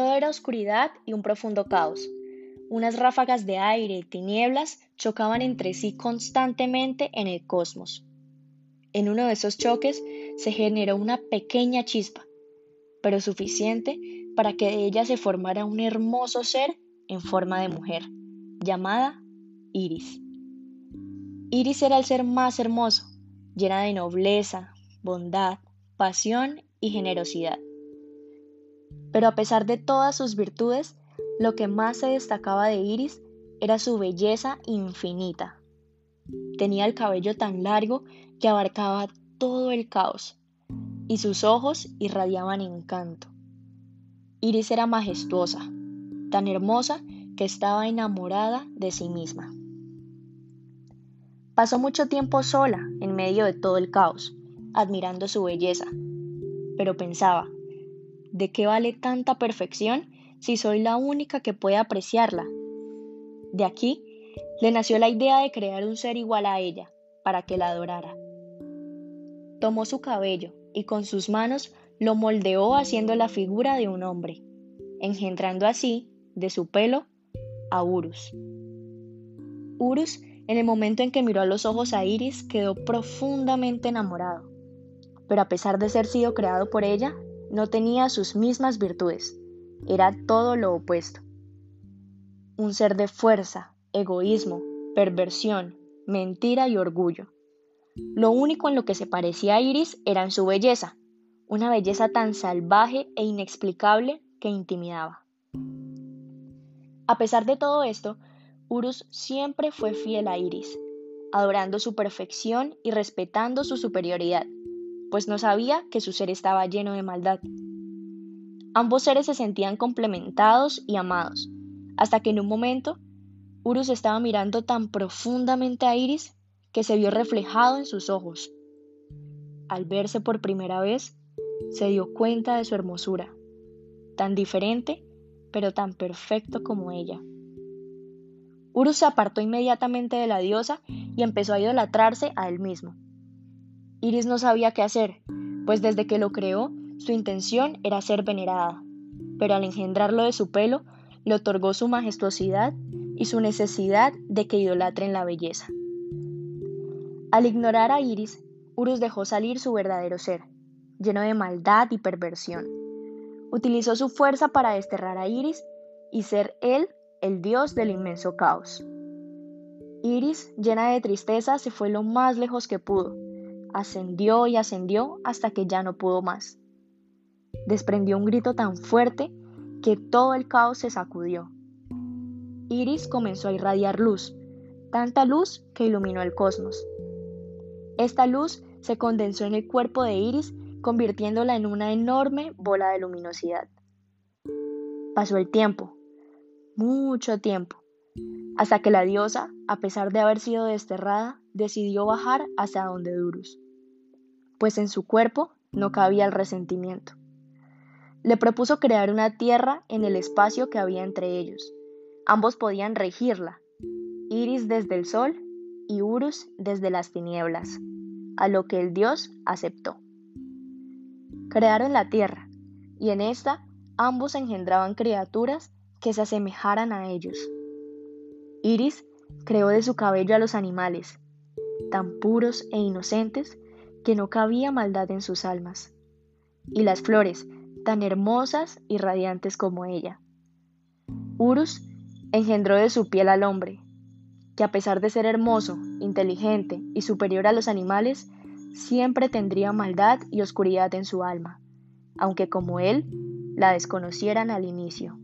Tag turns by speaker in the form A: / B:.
A: Todo era oscuridad y un profundo caos. Unas ráfagas de aire y tinieblas chocaban entre sí constantemente en el cosmos. En uno de esos choques se generó una pequeña chispa, pero suficiente para que de ella se formara un hermoso ser en forma de mujer, llamada Iris. Iris era el ser más hermoso, llena de nobleza, bondad, pasión y generosidad. Pero a pesar de todas sus virtudes, lo que más se destacaba de Iris era su belleza infinita. Tenía el cabello tan largo que abarcaba todo el caos, y sus ojos irradiaban encanto. Iris era majestuosa, tan hermosa que estaba enamorada de sí misma. Pasó mucho tiempo sola en medio de todo el caos, admirando su belleza, pero pensaba, ¿de qué vale tanta perfección si soy la única que puede apreciarla? De aquí le nació la idea de crear un ser igual a ella, para que la adorara. Tomó su cabello y con sus manos lo moldeó haciendo la figura de un hombre, engendrando así de su pelo a Urus. Urus, en el momento en que miró a los ojos a Iris, quedó profundamente enamorado, pero a pesar de ser sido creado por ella, no tenía sus mismas virtudes, era todo lo opuesto. Un ser de fuerza, egoísmo, perversión, mentira y orgullo. Lo único en lo que se parecía a Iris era en su belleza, una belleza tan salvaje e inexplicable que intimidaba. A pesar de todo esto, Urus siempre fue fiel a Iris, adorando su perfección y respetando su superioridad, pues no sabía que su ser estaba lleno de maldad. Ambos seres se sentían complementados y amados, hasta que en un momento Urus estaba mirando tan profundamente a Iris que se vio reflejado en sus ojos. Al verse por primera vez, se dio cuenta de su hermosura, tan diferente, pero tan perfecto como ella. Urus se apartó inmediatamente de la diosa y empezó a idolatrarse a él mismo. Iris no sabía qué hacer, pues desde que lo creó, su intención era ser venerada, pero al engendrarlo de su pelo, le otorgó su majestuosidad y su necesidad de que idolatren la belleza. Al ignorar a Iris, Urus dejó salir su verdadero ser, lleno de maldad y perversión. Utilizó su fuerza para desterrar a Iris y ser él el dios del inmenso caos. Iris, llena de tristeza, se fue lo más lejos que pudo. Ascendió y ascendió hasta que ya no pudo más. Desprendió un grito tan fuerte que todo el caos se sacudió. Iris comenzó a irradiar luz, tanta luz que iluminó el cosmos. Esta luz se condensó en el cuerpo de Iris, convirtiéndola en una enorme bola de luminosidad. Pasó el tiempo, mucho tiempo, hasta que la diosa, a pesar de haber sido desterrada, decidió bajar hacia donde Durus, pues en su cuerpo no cabía el resentimiento. Le propuso crear una tierra en el espacio que había entre ellos. Ambos podían regirla, Iris desde el sol y Urus desde las tinieblas, a lo que el dios aceptó. Crearon la tierra, y en esta ambos engendraban criaturas que se asemejaran a ellos. Iris creó de su cabello a los animales, tan puros e inocentes que no cabía maldad en sus almas, y las flores tan hermosas y radiantes como ella. Urus engendró de su piel al hombre, que a pesar de ser hermoso, inteligente y superior a los animales, siempre tendría maldad y oscuridad en su alma, aunque como él la desconocieran al inicio.